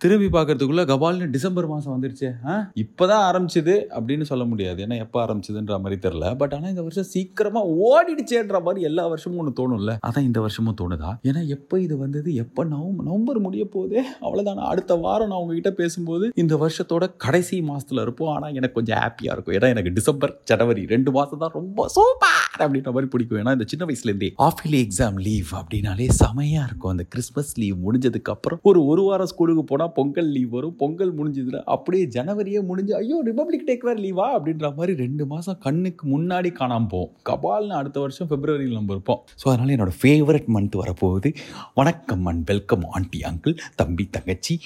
திரும்பி பார்க்கறதுக்குள்ள கபால்னு டிசம்பர் மாதம் வந்துருச்சு ஆ? இப்போதான் ஆரம்பிச்சது அப்படின்னு சொல்ல முடியாது. ஏன்னா எப்போ ஆரம்பிச்சதுன்ற மாதிரி தெரில பட் ஆனால் இந்த வருஷம் சீக்கிரமாக ஓடிடுச்சேன்ற மாதிரி எல்லா வருஷமும் ஒன்று தோணும்ல. அதான் இந்த வருஷமும் தோணுதா? ஏன்னா எப்போ இது வந்தது? எப்போ நவம்பர் நவம்பர் முடிய போதே அவ்வளோதான் அடுத்த வாரம் நான் உங்ககிட்ட பேசும்போது இந்த வருஷத்தோட கடைசி மாதத்தில் இருப்போம். ஆனால் எனக்கு கொஞ்சம் ஹாப்பியாக இருக்கும். ஏன்னா எனக்கு டிசம்பர் ஜனவரி ரெண்டு மாதம் தான் ரொம்ப சூப்பர் அப்படின்ற மாதிரி பிடிக்கும். ஏன்னா இந்த சின்ன வயசுலேருந்தே ஆஃபிலி எக்ஸாம் லீவ் அப்படின்னாலே செமையாக இருக்கும். அந்த கிறிஸ்மஸ் லீவ் முடிஞ்சதுக்கப்புறம் ஒரு ஒரு வாரம் ஸ்கூலுக்கு போனால் பொங்கல் லீவ் வரும். பொங்கல் முடிஞ்சதுன்னா அப்படியே ஜனவரியே முடிஞ்சு ஐயோ ரிபப்ளிக் டேக் வேறு லீவா அப்படின்ற மாதிரி ரெண்டு மாதம் கண்ணுக்கு முன்னாடி காணாமல் போவோம் கபால்னு அடுத்த வருஷம் பிப்ரவரியில் நம்ம இருப்போம். ஸோ அதனால் என்னோட ஃபேவரட் மந்த் வரப்போகுது. வணக்கம் அண்ட் வெல்கம் ஆண்டி அங்கிள் தம்பி தங்கச்சி.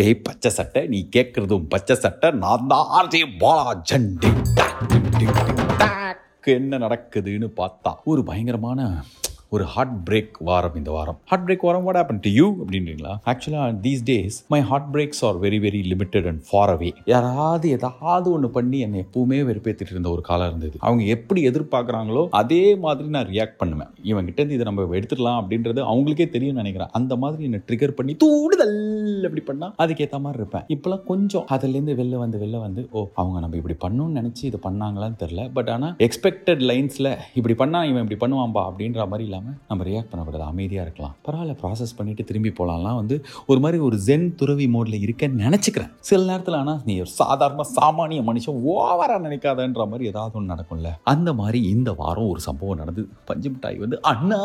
டேய் பச்சை சட்டை நீ கேட்குறதும் பச்சை சட்டை. நான் தான் ஆர்ஜே ஜண்டி என்ன நடக்குதுன்னு பார்த்தா ஒரு பயங்கரமான ஒரு ஹார்ட் பிரேக் வாரம் இந்த வாரம். ஹார்ட் பிரேக் வாரம் வாட் ஹேப்பன் டு யூ அப்படின்றீங்களா? ஆக்சுவலாக these days my heart breaks are very very limited and far away யாராவது ஏதாவது ஒன்று பண்ணி என்னை எப்பவுமே வெறுப்பேற்றிட்டு இருந்த ஒரு காலம் இருந்தது. அவங்க எப்படி எதிர்பார்க்குறாங்களோ அதே மாதிரி நான் ரியாக்ட் பண்ணுவேன். இவங்கிட்ட இருந்து இதை நம்ம எடுத்துடலாம் அப்படின்றது அவங்களுக்கே தெரியும் நினைக்கிறேன். அந்த மாதிரி என்னை ட்ரிகர் பண்ணி தூடுதல் அப்படி பண்ணால் அதுக்கேற்ற மாதிரி இருப்பேன். இப்போலாம் கொஞ்சம் அதுலேருந்து வெளில வந்து வெளில வந்து ஓ அவங்க நம்ம இப்படி பண்ணணும்னு நினச்சி இதை பண்ணாங்களான்னு தெரில பட் ஆனால் எக்ஸ்பெக்டட் லைன்ஸில் இப்படி பண்ணால் இவன் இப்படி பண்ணுவான்பா அப்படின்ற மாதிரி இல்லாமல் நம்ம ரியாக்ட் பண்ணக்கூடாது அமைதியாக இருக்கலாம். பரவாயில்ல ப்ராசஸ் பண்ணிட்டு திரும்பி போகலாம்லாம் வந்து ஒரு மாதிரி ஒரு ஜென் துறவி மோடில் இருக்கேன்னு நினச்சிக்கிறேன். சில நேரத்தில் ஆனால் நீ ஒரு சாதாரண சாமானிய மனுஷன் ஓவராக நினைக்காதன்ற மாதிரி ஏதாவது ஒன்று நடக்கும்ல. அந்த மாதிரி இந்த வாரம் ஒரு சம்பவம் நடந்தது பஞ்சு மிட்டாய் வந்து அண்ணா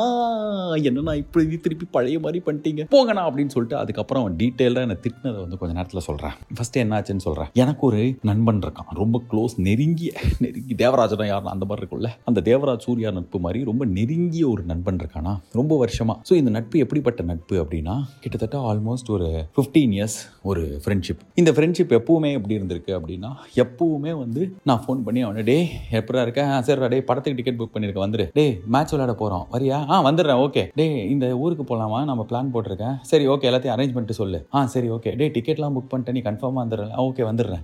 என்னண்ணா இப்படி திருப்பி பழைய மாதிரி பண்ணிட்டீங்க? போங்கண்ணா அப்படின்னு சொல்லிட்டு அதுக்கப்புறம் டீட்டெயிலாக என்னை திட்டினதை வந்து கொஞ்சம் நேரத்தில் சொல்கிறேன் ஃபஸ்ட்டு என்னாச்சுன்னு சொல்கிறேன் எனக்கு ஒரு நண்பன் இருக்கான். ரொம்ப க்ளோஸ் நெருங்கிய நெருங்கி தேவராஜனா யாருன்னா அந்த மாதிரி இருக்கும்ல. அந்த தேவராஜ் சூர்யா நட்பு மாதிரி ரொம்ப நெருங்கிய ஒரு நண்பன். இருக்கானா? ரொம்ப வருஷமாக ஸோ இந்த நட்பு எப்படிப்பட்ட நட்பு அப்படின்னா கிட்டத்தட்ட ஆல்மோஸ்ட் ஒரு ஃபிஃப்டீன் இயர்ஸ் ஒரு ஃப்ரெண்ட்ஷிப் இந்த ஃப்ரெண்ட்ஷிப் எப்பவுமே எப்படி இருந்திருக்கு அப்படின்னா எப்பவுமே வந்து நான் ஃபோன் பண்ணி அவனை டே எப்படா இருக்கேன் சார் டே படத்துக்கு டிக்கெட் புக் பண்ணியிருக்கேன் வந்துரு. டே மேட்ச் விளையாட போகிறோம் வரியா? ஆ வந்துடுறேன் ஓகே டே இந்த ஊருக்கு போகலாமா நம்ம பிளான் போட்டிருக்கேன். சரி ஓகே எல்லாத்தையும் அரேஞ்ச் பண்ணிட்டு சொல்லு. ஆ சரி ஓகே டே டிக்கெட்லாம் புக் பண்ணிட்டு நீ கன்ஃபார்மாக வந்துடுறேன் ஓகே வந்துடுறேன்.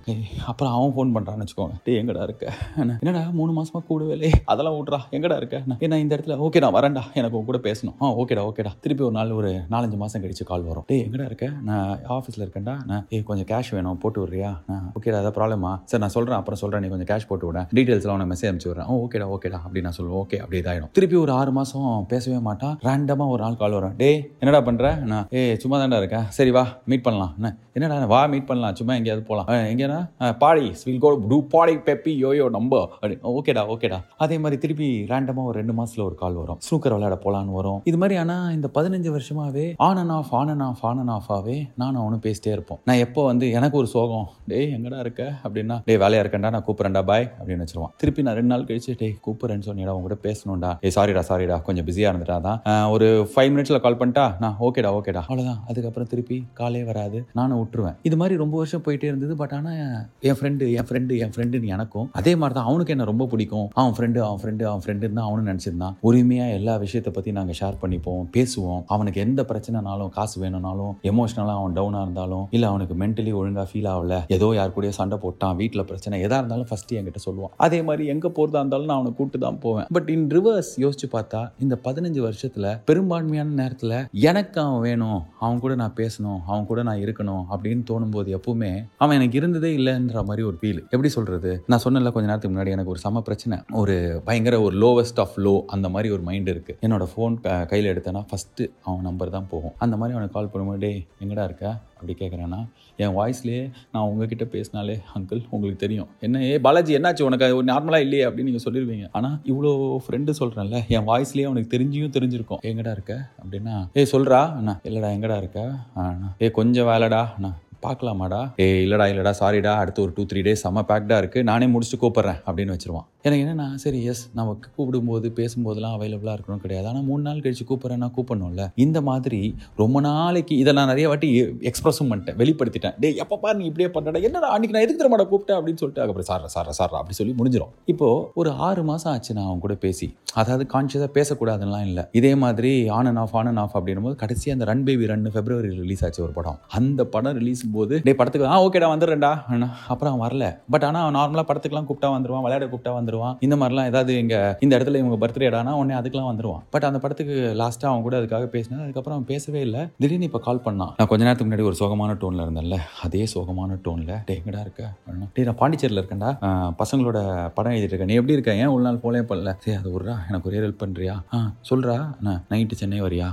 அப்புறம் அவன் ஃபோன் பண்ணுறான்னு வச்சுக்கோங்க. டே எங்கடா இருக்க? என்னடா மூணு மாசமா கூடவே அதெல்லாம் விட்றா. எங்கடா இருக்க? நான் இந்த இடத்துல ஓகே நான் வரேன்டா. எனக்கு கூட பேசணும். ஆ ஓகேடா ஓகேடா. திருப்பி ஒரு நாள் ஒரு நாலஞ்சு மாதம் கழிச்சு கால் வரும். டேய் எங்கடா இருக்க? நான் ஆஃபீஸில் இருக்கேன்டா. நான் ஏ கொஞ்சம் கேஷ் வேணும் போட்டு விட்றியா? ஓகேடா அதான் ப்ராப்ளமா சரி நான் சொல்கிறேன் அப்புறம் சொல்கிறேன் நீ கொஞ்சம் கேஷ் போட்டு விட. டீட்டெயில்ஸ்லாம் உனக்கு மெசேஜ் அனுப்பிச்சு விட்றேன். ஓ ஓகேடா ஓகேடா அப்படி நான் சொல்லுவேன். ஓகே அப்படி இதாயிடும். திருப்பி ஒரு ஆறு மாதம் பேசவே மாட்டான் ரேண்டமாக ஒரு நாள் கால் வரும். டே என்னடா பண்ணுற நான் ஏ சும்மா தான்டா இருக்கேன் சரி வா மீட் பண்ணலாம். என்ன என்னடா வா மீட் பண்ணலாம். சும்மா எங்கேயாவது போகலாம் எங்கேனா? Body will go to body peppy YoYo நம்ப அப்படி ஓகேடா ஓகேடா. அதே மாதிரி திருப்பி ரேண்டமாக ஒரு ரெண்டு மாதத்தில் ஒரு கால் வரும். ஸ்னூக்கர் விளையாட போலான்னு வரும். இது மாதிரி ஆனால் இந்த பதினஞ்சு வருஷமாகவே on and off on and off on and ஆஃபாவே நானும் அவனும் பேசிட்டே இருப்போம். நான் எப்போ வந்து எனக்கு ஒரு சோகம் டேய் எங்கடா இருக்க? அப்படின்னா டே வேலையாக இருக்கேன்டா நான் கூப்பிட்றேன்டா பாய் அப்படின்னு வச்சிருவான். திருப்பி நான் ரெண்டு நாள் கழிச்சு டேய் கூப்பிட்றேன்னு சொன்னிடா உங்க கூட பேசணும்டா. ஏ சாரிடா சாரிடா கொஞ்சம் பிஸியாக இருந்துட்டா தான் ஒரு ஃபைவ் மினிட்ஸில் கால் பண்ணிட்டா நான் ஓகேடா ஓகேடா அவ்வளோதான் அதுக்கப்புறம் திருப்பி காலே வராது. நானும் விட்டுருவேன். இது மாதிரி ரொம்ப வருஷம் போயிட்டே இருந்தது பட் ஆனால் என் ஃப்ரெண்டு என் ஃப்ரெண்டு என் ஃப்ரெண்டுன்னு எனக்கும் அதே மாதிரி தான் அவனுக்கு என்ன ரொம்ப பிடிக்கும். அவன் ஃப்ரெண்டு அவன் ஃப்ரெண்டு அவன் ஃப்ரெண்டுன்னு தான் அவனும் நினச்சிருந்தான். உரிமையாக எல்லா விஷயத்தை பற்றி நாங்கள் ஷேர் பண்ணிப்போம் பேசுவோம். அவனுக்கு எந்த பிரச்சனைனாலும் காசு வேணும்னாலும் எமோஷனலாக அவன் டவுனாக இருந்தாலும் இல்லை அவனுக்கு மென்டலி ஒழுங்காக ஃபீல் ஆகல ஏதோ யார் கூடயோ சண்டை போட்டான் வீட்டில் பிரச்சனை எதாக இருந்தாலும் ஃபஸ்ட்டு என்கிட்ட சொல்லுவான். அதே மாதிரி எங்கே போகிறதா இருந்தாலும் நான் அவனை கூப்பிட்டு தான் போவேன். பட் இன் ரிவர்ஸ் யோசிச்சு பார்த்தா இந்த பதினஞ்சு வருஷத்தில் பெரும்பான்மையான நேரத்தில் எனக்கு அவன் வேணும் அவன் கூட நான் பேசணும் அவன் கூட நான் இருக்கணும் அப்படின்னு தோணும்போது எப்பவுமே அவன் எனக்கு இருந்ததே இல்லைன்ற மாதிரி ஒரு ஃபீல் எப்படி சொல்கிறது நான் சொன்னல கொஞ்ச நேரத்துக்கு முன்னாடி எனக்கு ஒரு சம பிரச்சனை. ஒரு பயங்கர ஒரு லோவஸ்ட் ஆஃப் லோ அந்த மாதிரி ஒரு மைண்ட் இருக்கு. என்னோட ஃபோன் கையில் எடுத்தேன்னா ஃபஸ்ட்டு அவன் நம்பர் தான் போகும். அந்த மாதிரி அவனுக்கு கால் பண்ணும்போது டேய் எங்கடா இருக்க? அப்படி கேட்குறேன்னா என் வாய்ஸ்லேயே நான் உங்ககிட்ட பேசினாலே அங்கிள் உங்களுக்கு தெரியும். என்ன ஏ பாலாஜி என்னாச்சு? உனக்கு ஒரு நார்மலாக இல்லையே? அப்படின்னு நீங்கள் சொல்லிடுவீங்க ஆனால் இவ்வளோ ஃப்ரெண்டு சொல்கிறேன்ல என் வாய்ஸ்லேயே அவனுக்கு தெரிஞ்சியும் தெரிஞ்சிருக்கும். எங்கடா இருக்க? அப்படின்னா ஏ சொல்கிறா அண்ணா இல்லைடா எங்கடா இருக்க? அண்ணா ஏ கொஞ்சம் வேலைடா. அண்ணா பார்க்கலாமாடா? ஏ இல்லடா இல்லடா சாரிடா அடுத்து ஒரு டூ த்ரீ டேஸ் செம்ம பேக்டாக இருக்குது நானே முடிச்சுட்டு கூப்பிட்றேன் அப்படின்னு வச்சிருவான். எனக்கு என்னென்னா சரி எஸ் நமக்கு கூப்பிடும்போது பேசும்போதெல்லாம் அவைலபிளாக இருக்கணும் கிடையாது. ஆனால் மூணு நாள் கழிச்சு கூப்பிட்றேன்னா கூப்பிடணும்ல. இந்த மாதிரி ரொம்ப நாளைக்கு இதை நான் நிறைய வாட்டி எக்ஸ்பிரஸும் பண்ணிட்டேன் வெளிப்படுத்திட்டேன். டே எப்பப்பா நீ இப்படியே பண்ணுறா என்னடா அன்றைக்கி நான் எதுக்கு திரும்ப கூப்பிட்டேன் அப்படின்னு சொல்லிட்டு அப்புறம் சார் சார் சார் அப்படி சொல்லி முடிஞ்சிடும் இப்போ ஒரு ஆறு மாதம் ஆச்சு நான் அவன் கூட பேசி அதாவது கான்ஷியஸாக பேசக்கூடாதுலாம் இல்லை. இதே மாதிரி on and off on and off அப்படின்னும் போது கடைசி அந்த run baby run February release ஆச்சு ஒரு படம். அந்த படம் ரிலீஸ் பேசும்போது டே படத்துக்கு ஆ ஓகேடா வந்துடுறேன்டா. அண்ணா. அப்புறம் அவன் வரல. பட் ஆனால் நார்மலாக படத்துக்குலாம் கூப்பிட்டா வந்துருவான் விளையாட கூப்பிட்டா வந்துருவான். இந்த மாதிரிலாம் ஏதாவது இங்கே இந்த இடத்துல இவங்க பர்த்டேடானா உடனே அதுக்கெல்லாம் வந்துருவான். பட் அந்த படத்துக்கு லாஸ்ட்டாக அவன் கூட அதுக்காக பேசினா அதுக்கப்புறம் அவன் பேசவே இல்லை. திடீர்னு இப்போ கால் பண்ணான். நான் கொஞ்ச நேரத்துக்கு முன்னாடி ஒரு சோகமான டோனில் இருந்தேன்ல. அதே சோகமான டோனில் டே எங்கடா இருக்க? நான் பாண்டிச்சேரியில் இருக்கேன்டா. பசங்களோட படம் எழுதிட்டு இருக்கேன். நீ எப்படி இருக்க? ஏன் ஒரு நாள் போலே பண்ணல? சரி அது விட்றா. எனக்கு ஒரே ஹெல்ப் பண்ணுறியா ஆ சொல்கிறா நான் நைட்டு சென்னை வரியா?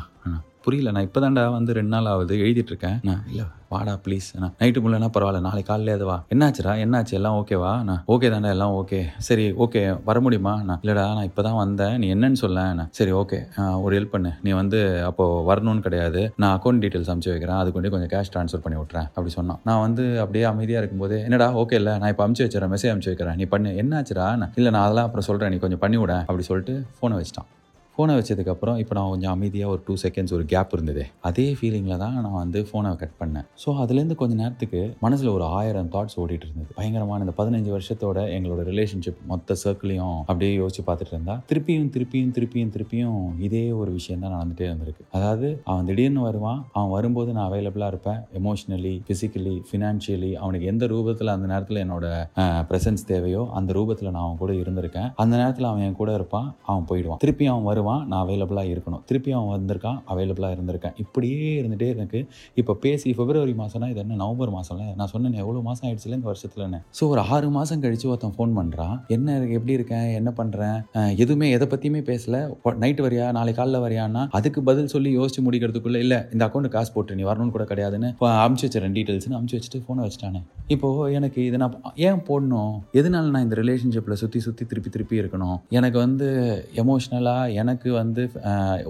புரியல. நான் இப்போதான்டா வந்து ரெண்டு நாள் ஆகுது எழுதிட்டு இருக்கேன் நான் இல்லை வாடா ப்ளீஸ் நான் நைட்டு முள்ளனா பரவாயில்ல. நாளைக்கு காலையில் அது வா. என்னாச்சுடா? என்னாச்சு? எல்லாம் ஓகேவா நான் ஓகே தாண்டா எல்லாம் ஓகே சரி ஓகே வர முடியுமா? நான் இல்லைடா நான் இப்போ தான் வந்தேன். நீ என்னன்னு சொல்ல நான் சரி ஓகே ஒரு ஹெல்ப் பண்ணு. நீ வந்து அப்போது வரணும்னு கிடையாது. நான் அக்கௌண்ட் டீட்டெயில்ஸ் அனுப்பிச்சு வைக்கிறேன். அதுக்கு கொஞ்சம் கேஷ் ட்ரான்ஸ்ஃபர் பண்ணி விட்றேன் அப்படி சொன்னான். நான் வந்து அப்படியே அமைதியாக இருக்கும்போது என்னடா ஓகே இல்லை. நான் இப்போ அமுச்சு வச்சுறேன் மெசேஜ் அனுப்பிச்சு வைக்கிறேன். நீ பண்ணு. என்னாச்சுடா? நான் இல்லை நான் அதெல்லாம் அப்புறம் சொல்கிறேன் நீ கொஞ்சம் பண்ணி விட அப்படி சொல்லிட்டு ஃபோனை வச்சிட்டான். ஃபோனை வச்சதுக்கப்புறம் இப்போ நான் கொஞ்சம் அமைதியாக ஒரு டூ செகண்ட்ஸ் ஒரு கேப் இருந்தது. அதே ஃபீலிங்கில் தான் நான் வந்து ஃபோனை கட் பண்ணேன். ஸோ அதுலேருந்து கொஞ்ச நேரத்துக்கு மனசில் ஒரு ஆயிரம் தாட்ஸ் ஓடிட்டு இருந்தது. பயங்கரமான இந்த பதினஞ்சு வருஷத்தோட எங்களோட ரிலேஷன்ஷிப் மொத்த சர்க்கிளையும் அப்படியே யோசிச்சு பார்த்துட்டு இருந்தா திருப்பியும் திருப்பியும் திருப்பியும் திருப்பியும் இதே ஒரு விஷயம் தான் நடந்துகிட்டே இருந்திருக்கு. அதாவது அவன் திடீர்னு வருவான் அவன் வரும்போது நான் அவைலபிளாக இருப்பேன் எமோஷ்னலி ஃபிசிக்கலி ஃபினான்ஷியலி அவனுக்கு எந்த ரூபத்தில் அந்த நேரத்தில் என்னோட ப்ரெசன்ஸ் தேவையோ அந்த ரூபத்தில் நான் அவன் கூட இருந்திருக்கேன். அந்த நேரத்தில் அவன் என் கூட இருப்பான் அவன் போயிடுவான். திருப்பி அவன் வருவான். நான் அவைலபிளாக இருக்கணும். திருப்பி அவன் வந்திருக்கான் அவைலபிளாக இருந்திருக்கேன். இப்படியே இருந்துகிட்டே எனக்கு இப்போ பேசி பிப்ரவரி மாதம்னா இது என்ன நவம்பர் மாதம்ல நான் சொன்னேன் எவ்வளோ மாதம் ஆயிடுச்சுல இந்த வருஷத்துலன்னு ஸோ ஒரு ஆறு மாதம் கழிச்சு ஒருத்தன் ஃபோன் பண்ணுறான் என்ன எப்படி இருக்கேன் என்ன பண்ணுறேன் எதுவுமே எதை பற்றியுமே பேசல. நைட்டு வரியா? நாளைக்கு காலைல வரியான்னா? அதுக்கு பதில் சொல்லி யோசிச்சு முடிக்கிறதுக்குள்ளே இல்லை இந்த அக்கௌண்ட் காசு போட்டு நீ வரணும்னு கூட கிடையாதுன்னு அமுச்சு வச்சிடறேன் டீட்டெயில்ஸ்னு அமுச்சு வச்சுட்டு ஃபோனை வச்சுட்டானே. இப்போ எனக்கு இதை நான் ஏன் போடணும்? எதனால நான் இந்த ரிலேஷன்ஷிப்பில் சுற்றி சுற்றி திருப்பி திருப்பி இருக்கணும்? எனக்கு வந்து எமோஷ்னலாக எனக்கு எனக்கு வந்து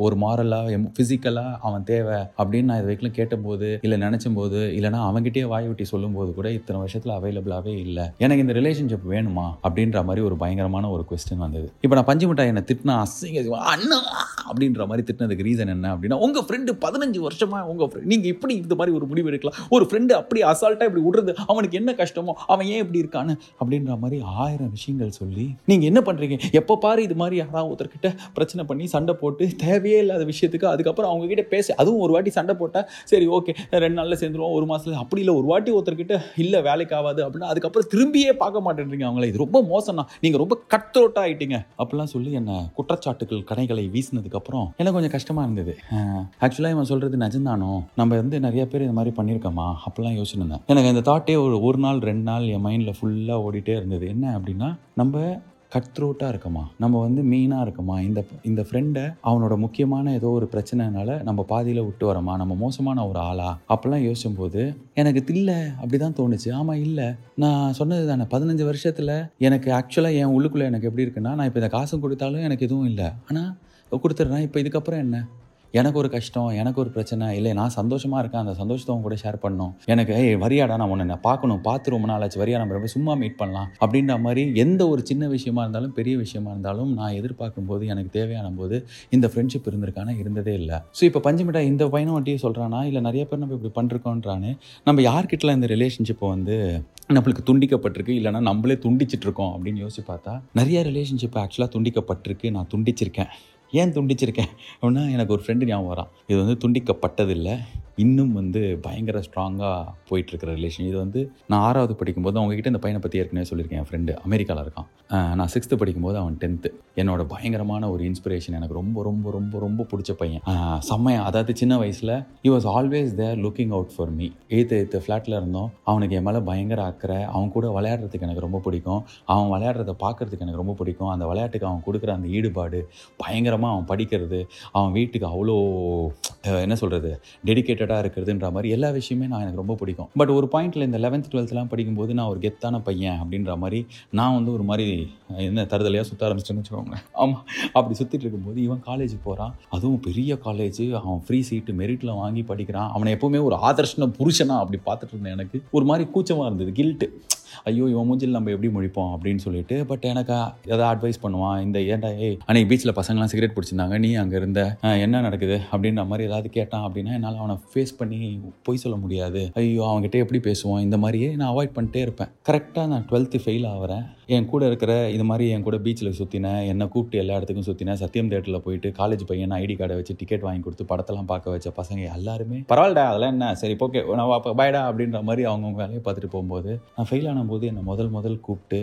ஒரு மாரலாக ஃபிசிக்கலாக அவன் தேவை அப்படின்னு நான் இது வரைக்கும் கேட்டபோது இல்லை நினச்சும் போது இல்லைனா அவங்ககிட்டயே வாய் விட்டி சொல்லும்போது கூட இத்தனை வருஷத்தில் அவைலபிளாகவே இல்லை. எனக்கு இந்த ரிலேஷன்ஷிப் வேணுமா? அப்படின்ற மாதிரி ஒரு பயங்கரமான ஒரு கொஸ்டின் வந்தது. இப்போ நான் பஞ்சு மிட்டாய் என்னை திட்டினா அசிங்க அண்ணா அப்படின்ற மாதிரி திட்டினதுக்கு ரீசன் என்ன அப்படின்னா உங்கள் ஃப்ரெண்டு பதினஞ்சு வருஷமா உங்கள் ஃப்ரெண்ட் நீங்கள் இப்படி இந்த மாதிரி ஒரு முடிவு எடுக்கலாம்? ஒரு ஃப்ரெண்டு அப்படி அசால்ட்டாக இப்படி விடுறது அவனுக்கு என்ன கஷ்டமோ அவன் ஏன் இப்படி இருக்கான்னு அப்படின்ற மாதிரி ஆயிரம் விஷயங்கள் சொல்லி நீங்கள் என்ன பண்ணுறீங்க எப்போ பாரு இது மாதிரி யாராவது ஒருத்தர்கிட்ட பிரச்சனை பண்ணி சண்டை போட்டு தேவையே இல்லாத விஷயத்துக்கு அதுக்கப்புறம் அவங்ககிட்ட பேச அதுவும் ஒரு வாட்டி சண்டை போட்டால் சரி ஓகே ரெண்டு நாளில் சேர்ந்துருவோம் ஒரு மாதத்துல அப்படி இல்லை ஒரு வாட்டி ஒருத்தர்கிட்ட இல்லை வேலைக்கு ஆகாது அப்படின்னா அதுக்கப்புறம் திரும்பியே பார்க்க மாட்டேன்றீங்க அவங்கள. இது ரொம்ப மோசம்னா நீங்கள் ரொம்ப கட்ரோட்டாக ஆகிட்டீங்க அப்படிலாம் சொல்லி என்னை குற்றச்சாட்டுகள் கணைகளை வீசினதுக்கப்புறம் எனக்கு கொஞ்சம் கஷ்டமாக இருந்தது. ஆக்சுவலாக இவன் சொல்கிறது நிஜம்தானோ? நம்ம வந்து நிறைய பேர் இந்த மாதிரி பண்ணியிருக்கோமா? அப்படிலாம் யோசிச்சுருந்தேன். எனக்கு இந்த தாட்டே ஒரு ஒரு நாள் ரெண்டு நாள் என் மைண்டில் ஃபுல்லாக ஓடிட்டே இருந்தது. என்ன அப்படின்னா நம்ம கட் த்ரோட்டாக இருக்கமா? நம்ம வந்து மெயினாக இருக்கமா? இந்த இந்த ஃப்ரெண்டை அவனோட முக்கியமான ஏதோ ஒரு பிரச்சனைனால நம்ம பாதியில் விட்டு வரோமா நம்ம மோசமான ஒரு ஆளா? அப்போல்லாம் யோசிக்கும்போது எனக்கு இல்லை அப்படி தான் தோணுச்சு. ஆமாம் இல்லை. நான் சொன்னது தானே பதினஞ்சு வருஷத்தில் எனக்கு ஆக்சுவலாக என் உள்ளுக்குள்ளே எனக்கு எப்படி இருக்குன்னா நான் இப்போ இந்த காசு கொடுத்தாலும் எனக்கு எதுவும் இல்லை. ஆனால் கொடுத்துட்றேன். இப்போ இதுக்கப்புறம் என்ன? எனக்கு ஒரு கஷ்டம் எனக்கு ஒரு பிரச்சனை. இல்லை நான் சந்தோஷமாக இருக்கேன். அந்த சந்தோஷத்தை கூட ஷேர் பண்ணும் எனக்கு ஏய் வரியாடா நான் உன்னை பார்க்கணும். பார்த்து ரொம்ப நாள் ஆச்சு வரியா நம்ம சும்மா மீட் பண்ணலாம். அப்படின்ற மாதிரி எந்த ஒரு சின்ன விஷயமா இருந்தாலும் பெரிய விஷயமா இருந்தாலும் நான் எதிர்பார்க்கும் போது எனக்கு தேவையான போது இந்த ஃப்ரெண்ட்ஷிப் இருந்திருக்கானா? இருந்ததே இல்லை. ஸோ இப்போ பஞ்சமிட்டா இந்த பையனை வட்டியே சொல்கிறானா இல்லை நிறைய பேர் நம்ம இப்படி பண்ணிருக்கோன்றானே நம்ம யார்கிட்டலாம் இந்த ரிலேஷன்ஷிப்பை வந்து நம்மளுக்கு துண்டிக்கப்பட்டிருக்கு? இல்லைனா நம்மளே துண்டிச்சிட்டு இருக்கோம் அப்படின்னு யோசிச்சு பார்த்தா நிறைய ரிலேஷன்ஷிப் ஆக்சுவலாக துண்டிக்கப்பட்டிருக்கு. நான் துண்டிச்சிருக்கேன். ஏன் துண்டிச்சிருக்கேன்? அப்படின்னா எனக்கு ஒரு ஃப்ரெண்டு ஞாபகம் வரான். இது வந்து துண்டிக்கப்பட்டதில்லை. இன்னும் வந்து பயங்கர ஸ்ட்ராங்காக போயிட்டுருக்கிற ரிலேஷன் இது வந்து நான் ஆறாவது படிக்கும்போது அவங்ககிட்ட இந்த பையனை பற்றி ஏற்கனவே சொல்லியிருக்கேன் என் ஃப்ரெண்டு அமெரிக்காவில் இருக்கான். நான் சிக்ஸ்த்து படிக்கும்போது அவன் டென்த்து என்னோட பயங்கரமான ஒரு இன்ஸ்பிரேஷன் எனக்கு ரொம்ப ரொம்ப ரொம்ப ரொம்ப பிடிச்ச பையன். செம்மையா அதாவது சின்ன வயசில் he was always there looking out for me eight eight ஃப்ளாட்டில் இருந்தோம். அவனுக்கு என் மேலே பயங்கர அக்கறை. அவன் கூட விளையாடுறதுக்கு எனக்கு ரொம்ப பிடிக்கும். அவன் விளையாடுறத பார்க்குறதுக்கு எனக்கு ரொம்ப பிடிக்கும். அந்த விளையாட்டுக்கு அவன் கொடுக்குற அந்த ஈடுபாடு பயங்கரமாக அவன் படிக்கிறது அவன் வீட்டுக்கு அவ்வளோ என்ன சொல்கிறது டெடிக்கேட்டடாக இருக்கிறதுன்ற மாதிரி எல்லா விஷயமே நான் எனக்கு ரொம்ப பிடிக்கும். பட் ஒரு பாயிண்ட்டில் இந்த லெவன்த் டுவெல்த்லாம் படிக்கும்போது நான் ஒரு கெத்தான பையன் அப்படின்ற மாதிரி நான் வந்து ஒரு மாதிரி என்ன தருதலையாக சுற்ற ஆரம்பிச்சிட்டேன்னு வச்சுக்கோங்களேன். ஆமாம் அப்படி சுற்றிட்டு இருக்கும்போது இவன் காலேஜ் போகிறான் அதுவும் பெரிய காலேஜ் அவன் ஃப்ரீ சீட்டு மெரிட்டில் வாங்கி படிக்கிறான். அவனை எப்போவுமே ஒரு ஆதர்ஷன புருஷனா அப்படி பார்த்துட்டு இருந்தேன் எனக்கு. ஒரு மாதிரி கூச்சமாக இருந்தது. கில்ட்டு ஐயோ இவன் மூஞ்சில் நம்ம எப்படி முடிப்போம் அப்படின்னு சொல்லிட்டு பட் எனக்கு ஏதாவது அட்வைஸ் பண்ணுவான். இந்த ஏன்டா ஏய் அன்னைக்கு பீச்சில் பசங்களாம் சிகரெட் பிடிச்சிருந்தாங்க நீ அங்கே இருந்த என்ன நடக்குது? அப்படின்ற மாதிரி ஏதாவது கேட்டான் அப்படின்னா என்னால் அவனை ஃபேஸ் பண்ணி பொய் சொல்ல முடியாது. ஐயோ அவங்ககிட்ட எப்படி பேசுவான்? இந்த மாதிரியே நான் அவாய்ட் பண்ணிட்டே இருப்பேன். கரெக்டாக நான் டுவெல்த்து ஃபெயில் ஆகிறேன் என் கூட இருக்கிற இது மாதிரி என் கூட பீச்சில் சுற்றினேன் என்னை கூப்பிட்டு எல்லா இடத்துக்கும் சுற்றினேன் சத்தியம் தேட்டரில் போயிட்டு காலேஜ் பையன் ஐடி கார்டை வச்சு டிக்கெட் வாங்கி கொடுத்து படத்தெல்லாம் பார்க்க வச்ச பசங்க எல்லாருமே பரவாயில்லடா அதெல்லாம் என்ன? சரி ஓகே நான் பயடா பாய்டா அப்படின்ற மாதிரி அவங்கவுங்க வேலையை பார்த்துட்டு போகும்போது நான் ஃபெயில் போது என்னை முதல் முதல் கூப்பிட்டு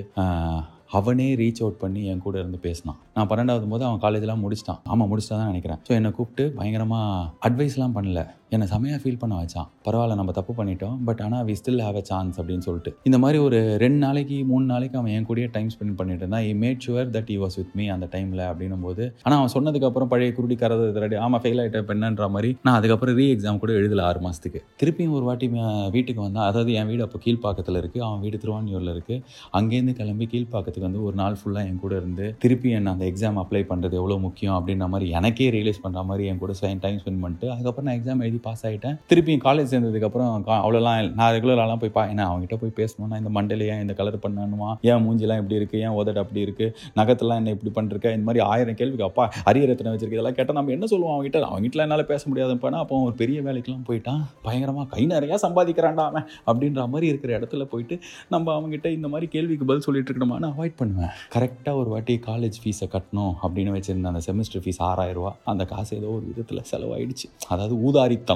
அவனே ரீச் அவுட் பண்ணி என் கூட இருந்து பேசினான். நான் பன்னெண்டாவது போது அவன் காலேஜ்லாம் முடிச்சிட்டான். ஆமாம் முடிச்சிட்டா தான் நினைக்கிறேன். ஸோ என்னை கூப்பிட்டு பயங்கரமாக அட்வைஸ்லாம் பண்ணல. என்னை செமையாக ஃபீல் பண்ண வச்சான். பரவாயில்ல நம்ம தப்பு பண்ணிட்டோம் பட் ஆனால் we still have a chance அப்படின்னு சொல்லிட்டு. இந்த மாதிரி ஒரு ரெண்டு நாளைக்கு மூணு நாளைக்கு அவன் என் கூடயே டைம் ஸ்பெண்ட் பண்ணிட்டு இருந்தான். I made sure that he was with me அந்த டைமில் அப்படின்னும் போது ஆனால் அவன் சொன்னதுக்கப்புறம் பழைய குருடி கரது திரடி ஆமாம் ஃபெயில் ஆகிட்ட பெண்ணன்ற மாதிரி நான் அதுக்கப்புறம் ரீ எக்ஸாம் கூட எழுதல ஆறு மாதத்துக்கு திருப்பியும் ஒரு வாட்டி வீட்டுக்கு வந்தான். அதாவது என் வீடு அப்போ கீழ்ப்பாக்கத்தில் இருக்குது அவன் வீடு திருவான்யூரில் இருக்குது அங்கேருந்து கிளம்பி கீழ்ப்பாக்கத்துக்கு வந்து ஒரு நாள் ஃபுல்லாக என் கூட இருந்து திருப்பி என்ன அந்த எக்ஸாம் அப்ளை பண்ணுறது எவ்வளோ முக்கியம் அப்படின்ற மாதிரி எனக்கே ரியலைஸ் பண்ணுற மாதிரி என் கூட டைம் ஸ்பெண்ட் பண்ணிட்டு அதுக்கப்புறம் நான் எக்ஸாம் எழுதி பாஸ் ஆகிட்டேன் திருப்பி காலேஜ் சேர்ந்ததுக்கப்புறம் அவ்வளோலாம் நான் ரெகுலராலாம் போய் பா என்ன அவங்ககிட்ட போய் பேசணும்னா இந்த மண்டலையே இந்த கலர் பண்ணணுமா? ஏன் மூஞ்சிலாம் இப்படி இருக்குது ஏன் உதட அப்படி இருக்குது நகத்தெல்லாம் என்ன இப்படி பண்ணிருக்க இந்த மாதிரி ஆயிரம் கேள்விக்கு அப்பா அரியர் எத்தனை வச்சிருக்கு இதெல்லாம் கேட்டால் நம்ம என்ன சொல்லுவோம் அவங்ககிட்ட அவங்ககிட்ட என்னால் பேச முடியாதுப்பானா அப்போ ஒரு பெரிய வேலைக்கெல்லாம் போயிட்டான். பயங்கரமாக கை நிறையா சம்பாதிக்கிறான்டா அவன் அப்படின்ற மாதிரி இருக்கிற இடத்துல போயிட்டு நம்ம அவங்ககிட்ட இந்த மாதிரி கேள்விக்கு பதில் சொல்லிட்டு இருக்கணுமான்னு அவாய்ட் பண்ணுவேன். கரெக்டாக ஒரு வாட்டி காலேஜ் ஃபீஸை கட்டணும் அப்படின்னு வச்சிருந்த அந்த செமஸ்டர் ஃபீஸ் ஆறாயிரம் ரூபா அந்த காசு ஏதோ ஒரு விதத்தில் செலவாயிடுச்சு. அதாவது ஊதாரித்தனம்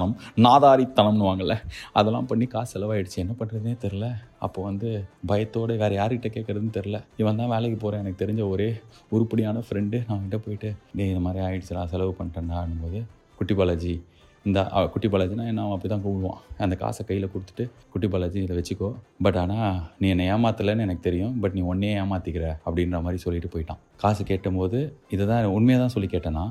நாதாரித்தனம்னு வாங்கல அதெல்லாம் பண்ணி காசு செலவாயிடுச்சு. என்ன பண்ணுறதுனே தெரில அப்போ வந்து பயத்தோடு வேறு யார்கிட்ட கேட்குறதுன்னு தெரில இவன் தான் வேலைக்கு போகிறேன் எனக்கு தெரிஞ்ச ஒரே உருப்படியான ஃப்ரெண்டு நான் கிட்டே போயிட்டு நீ இந்த மாதிரி ஆயிடுச்சுடா செலவு பண்ணிட்டேன்டான்னும் போது குட்டி பாலாஜி இந்த குட்டி பாலாஜினா என்ன? அவன் அப்படி தான் கூப்பிடுவான். அந்த காசை கையில் கொடுத்துட்டு குட்டி பாலாஜி இதை வச்சுக்கோ. பட் ஆனால் நீ என்னை ஏமாத்தலைன்னு எனக்கு தெரியும். பட் நீ ஒன்னே ஏமாத்திக்கிற அப்படின்ற மாதிரி சொல்லிட்டு போயிட்டான். காசு கேட்டபோது இதை தான் உண்மையாக தான் சொல்லி கேட்டேன்னா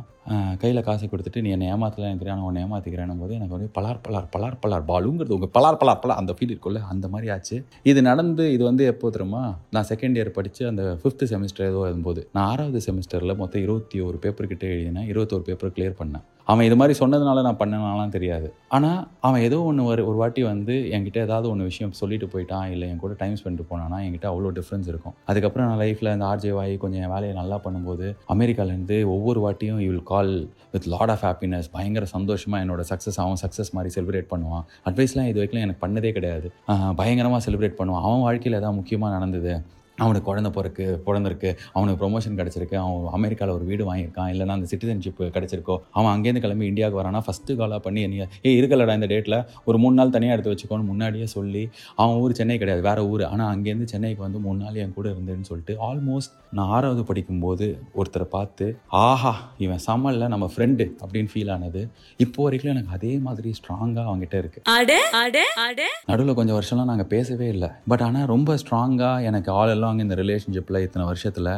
கையில் காசை கொடுத்துட்டு நீ என்னை ஏமாத்தலாம் எனக்கு நான் உன்னை ஏமாத்திக்கிறேன் போது எனக்கு வந்து பலார் பலார் பலார் பலார் பாலுங்கிறது உங்கள் பலார் பலார் பலார் அந்த ஃபீல் இருக்குல்ல அந்த மாதிரி ஆச்சு. இது நடந்து இது வந்து எப்போ தெரியுமா நான் செகண்ட் இயர் படித்து அந்த ஃபிஃப்த்து செமஸ்டர் ஏதோ எழுதும்போது நான் ஆறாவது செமஸ்டரில் மொத்தம் இருபத்தி ஒரு பேப்பர் கிட்டே எழுதினேன் இருபத்தோரு பேப்பர் கிளியர் பண்ணேன். அவன் இது மாதிரி சொன்னதுனால நான் பண்ணனாலாம் தெரியாது. ஆனால் அவன் ஏதோ ஒன்று ஒரு ஒரு வாட்டி வந்து என்கிட்ட ஏதாவது ஒன்று விஷயம் சொல்லிட்டு போயிட்டான் இல்லை என் கூட டைம் ஸ்பெண்ட் போனானா என்கிட்ட அவ்வளோ டிஃப்ரென்ஸ் இருக்கும். அதுக்கப்புறம் நான் லைஃப்பில் இந்த ஆர்ஜே வாய் கொஞ்சம் என் வேலையை நல்லா பண்ணும்போது அமெரிக்காலேருந்து ஒவ்வொரு வாட்டியும் you will call with lot of happiness பயங்கர சந்தோஷமாக என்னோட சக்ஸஸ் அவன் சக்ஸஸ் மாதிரி செலிப்ரேட் பண்ணுவான். அட்வைஸ்லாம் இது வரைக்கும் எனக்கு பண்ணதே கிடையாது. பயங்கரமாக செலிப்ரேட் பண்ணுவான். அவன் வாழ்க்கையில் எதாவது முக்கியமாக நடந்தது அவனுக்கு குழந்த பிறக்கு பிறந்திருக்கு அவனுக்கு ப்ரொமோஷன் கிடச்சிருக்கு அவன் அமெரிக்காவில் ஒரு வீடு வாங்கியிருக்கான் இல்லைனா அந்த சிட்டிசன்ஷிப் கிடச்சிருக்கோ அவன் அங்கேருந்து கிளம்பி இந்தியாவுக்கு வரானா ஃபஸ்ட்டு காலாக பண்ணி என்ன ஏ இருக்கலடா இந்த டேட்டில் ஒரு மூணு நாள் தனியாக எடுத்து வச்சுக்கோன்னு முன்னாடியே சொல்லி அவன் ஊர் சென்னை கிடையாது வேறு ஊர். ஆனால் அங்கேருந்து சென்னைக்கு வந்து மூணு நாள் என் கூட இருந்தேன்னு சொல்லிட்டு ஆல்மோஸ்ட் நான் ஆறாவது படிக்கும்போது ஒருத்தரை பார்த்து ஆஹா இவன் சமல்ல நம்ம ஃப்ரெண்டு அப்படின்னு ஃபீல் ஆனது. இப்போ வரைக்கும் எனக்கு அதே மாதிரி ஸ்ட்ராங்காக அவங்ககிட்ட இருக்குது நடுவில் கொஞ்சம் வருஷம்லாம் நாங்கள் பேசவே இல்லை. பட் ஆனால் ரொம்ப ஸ்ட்ராங்காக எனக்கு ஆல் லாங் இந்த ரிலேஷன்ஷிப்பில் இத்தனை வருஷத்தில்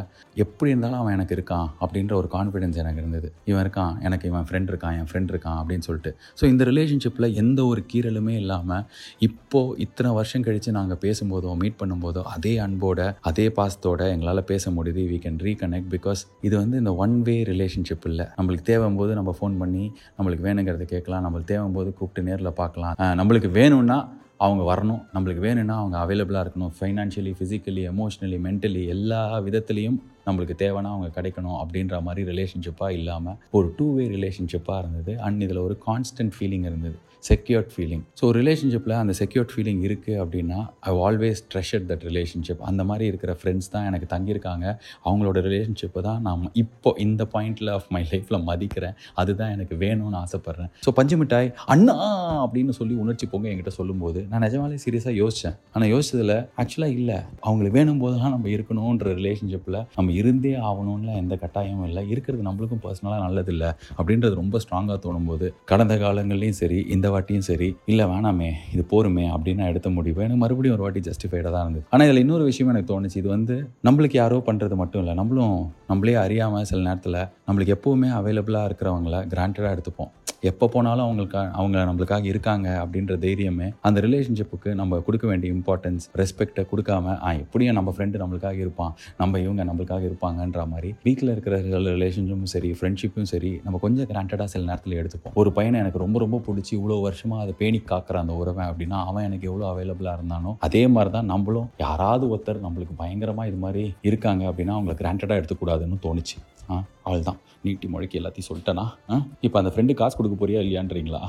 எப்படி இருந்தாலும் அவன் எனக்கு இருக்கான் அப்படின்ற ஒரு கான்ஃபிடென்ஸ் எனக்கு இருந்தது. இவன் இருக்கான் எனக்கு இவன் ஃப்ரெண்ட் இருக்கான் என் ஃப்ரெண்ட் இருக்கான் அப்படின்னு சொல்லிட்டு. ஸோ இந்த ரிலேஷன்ஷிப்பில் எந்த ஒரு கீறலுமே இல்லாமல் இப்போது இத்தனை வருஷம் கழித்து நாங்கள் பேசும்போதோ மீட் பண்ணும்போதோ அதே அன்போட அதே பாசத்தோட எங்களால் பேச முடியுது. We கேன் ரீகனெக்ட் பிகாஸ் இது வந்து இந்த ஒன் வே ரிலேஷன்ஷிப் இல்லை நம்மளுக்கு தேவைம்போது நம்ம ஃபோன் பண்ணி நம்மளுக்கு வேணுங்கிறத கேட்கலாம். நம்மளுக்கு தேவைம்போது கூப்பிட்டு நேரில் பார்க்கலாம். நம்மளுக்கு வேணும்னா அவங்க வரணும். நம்மளுக்கு வேணும்னா அவங்க அவைலபிளாக இருக்கணும். ஃபைனான்ஷியலி ஃபிசிக்கலி எமோஷ்னலி மென்டலி எல்லா விதத்துலேயும் நம்மளுக்கு தேவைன்னா அவங்க கிடைக்கணும் அப்படின்ற மாதிரி ரிலேஷன்ஷிப்பாக இல்லாமல் ஒரு டூ வே ரிலேஷன்ஷிப்பாக இருந்தது. அண்ட் இதில் ஒரு கான்ஸ்டன்ட் ஃபீலிங் இருந்தது. செக்யூர்ட் ஃபீலிங் ஸோ ரிலேஷன்ஷிப்பில் அந்த செக்யூர்ட் ஃபீலிங் இருக்குது அப்படின்னா I always treasure that relationship அந்த மாதிரி இருக்கிற ஃப்ரெண்ட்ஸ் தான் எனக்கு தங்கியிருக்காங்க. அவங்களோட ரிலேஷன்ஷிப்பை தான் நான் இப்போ இந்த பாயிண்டில் ஆஃப் மை லைஃப்பில் மதிக்கிறேன். அதுதான் எனக்கு வேணும்னு ஆசைப்பட்றேன். ஸோ பஞ்சு மிட்டாய் அண்ணா! அப்படின்னு சொல்லி உணர்ச்சி பொங்க என்கிட்ட சொல்லும்போது நான் நிஜமாலே சீரியஸாக யோசித்தேன் ஆனால் யோசிச்சதில் ஆக்சுவலாக இல்லை. அவங்களுக்கு வேணும் போதெல்லாம் நம்ம இருக்கணுன்ற ரிலேஷன்ஷிப்பில் நம்ம இருந்தே ஆகணும்ல. எந்த கட்டாயமும் இல்லை. இருக்கிறது நம்மளுக்கும் பர்சனலாக நல்லதில்லை. அப்படின்றது ரொம்ப ஸ்ட்ராங்காக தோணும்போது கடந்த காலங்கள்லேயும் சரி இந்த வாட்டியும் சரி இல்லை வேணாமே இது போருமே அப்படின்னு நான் எடுத்த முடிவு. எனக்கு மறுபடியும் ஒரு வாட்டி ஜஸ்டிஃபைடாக தான் இருந்தது. ஆனால் இதில் இன்னொரு விஷயம் எனக்கு தோணுச்சு. இது வந்து நம்மளுக்கு யாரோ பண்ணுறது மட்டும் இல்லை. நம்மளும் நம்மளே அறியாமல் சில நேரத்தில் நம்மளுக்கு எப்போவுமே அவைலபிளாக இருக்கிறவங்கள கிராண்டடாக எடுத்துப்போம். எப்போ போனாலும் அவங்களுக்கு அவங்க நம்மளுக்காக இருக்காங்க அப்படின்ற தைரியமே அந்த ரிலேஷன்ஷிப்புக்கு நம்ம கொடுக்க வேண்டிய இம்பார்ட்டன்ஸ் ரெஸ்பெக்டை கொடுக்காம ஆ எப்படியும் நம்ம ஃப்ரெண்டு நம்மளுக்காக இருப்பான். நம்ம இவங்க நம்மளுக்காக இருப்பாங்கன்ற மாதிரி. வீட்டில் இருக்கிற ரிலேஷன்ஷிப்பும் சரி ஃப்ரெண்ட்ஷிப்பும் சரி நம்ம கொஞ்சம் கிராண்டடாக சில நேரத்தில் எடுத்துப்போம். ஒரு பையனை எனக்கு ரொம்ப ரொம்ப பிடிச்சி இவ்வளோ வருஷமாக அதை பேணி காக்கிற அந்த உறவை அப்படின்னா அவன் எனக்கு எவ்வளோ அவைலபிளாக இருந்தானோ அதே மாதிரி தான் நம்மளும் யாராவது ஒருத்தர் நம்மளுக்கு பயங்கரமாக இது மாதிரி இருக்காங்க அப்படின்னா அவங்கள கிராண்டடாக எடுத்துக்கூடாதுன்னு தோணுச்சு. ஆ அவள் தான் நீட்டி முழக்கி எல்லாத்தையும் சொல்லிட்டேனா? ஆ இப்போ அந்த ஃப்ரெண்டு காசு கொடுக்க போறியா இல்லையான்றீங்களா?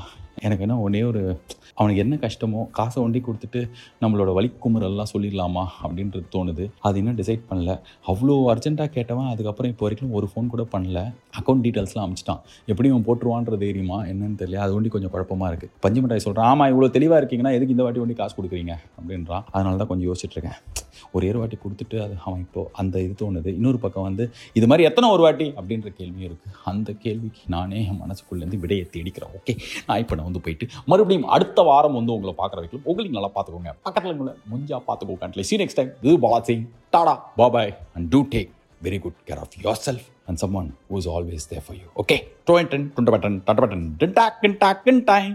எனக்கு என்ன ஒன்றே ஒரு அவனுக்கு என்ன கஷ்டமோ காசை ஒண்டி கொடுத்துட்டு நம்மளோட வலிக்குமுறெல்லாம் சொல்லிடலாமா அப்படின்றது தோணுது. அது இன்னும் டிசைட் பண்ணல. அவ்வளோ அர்ஜென்ட்டாக கேட்டவன் அதுக்கப்புறம் இப்போ வரைக்கும் ஒரு ஃபோன் கூட பண்ணல. அக்கௌண்ட் டீட்டெயில்ஸ்லாம் அமிச்சிட்டான். எப்படி அவன் போட்டுருவான்ற தைரியமா? என்னன்னு தெரியல. அது ஒண்டி கொஞ்சம் குழப்பமாக இருக்குது பஞ்சு மிட்டாய் சொல்கிறான் ஆமாம் இவ்வளோ தெளிவாக இருக்கீங்கன்னா எதுக்கு இந்த வாட்டி ஒண்டி காசு கொடுக்குறீங்க? அப்படின்றான். அதனால தான் கொஞ்சம் யோசிச்சுட்ருக்கேன் ஒரு ஒரு வாட்டி கொடுத்துட்டு அது அவன் இப்போது அந்த இது தோணுது. இன்னொரு பக்கம் வந்து இது மாதிரி எத்தனை ஒரு வாட்டி? அப்படின்ற கேள்வியும் இருக்குது அந்த கேள்விக்கு நானே என் மனசுக்குள்ளேருந்து விடையை தேடிக்கிறேன். ஓகே நான் இப்போ நான் வந்து போயிட்டு மறுபடியும் அடுத்த வாரம் வந்து உங்களை பார்க்குற வைக்கலும் உங்களுக்கு நல்லா பார்த்துக்கோங்க. பக்கத்தில் உங்களை முஞ்சா பார்த்துக்கோ சி நெக்ஸ்ட் டைம் இது Balasingh tata bye bye and do take very good care of yourself and someone who is always there for you. Okay, throw it in, button, button, button, button, time.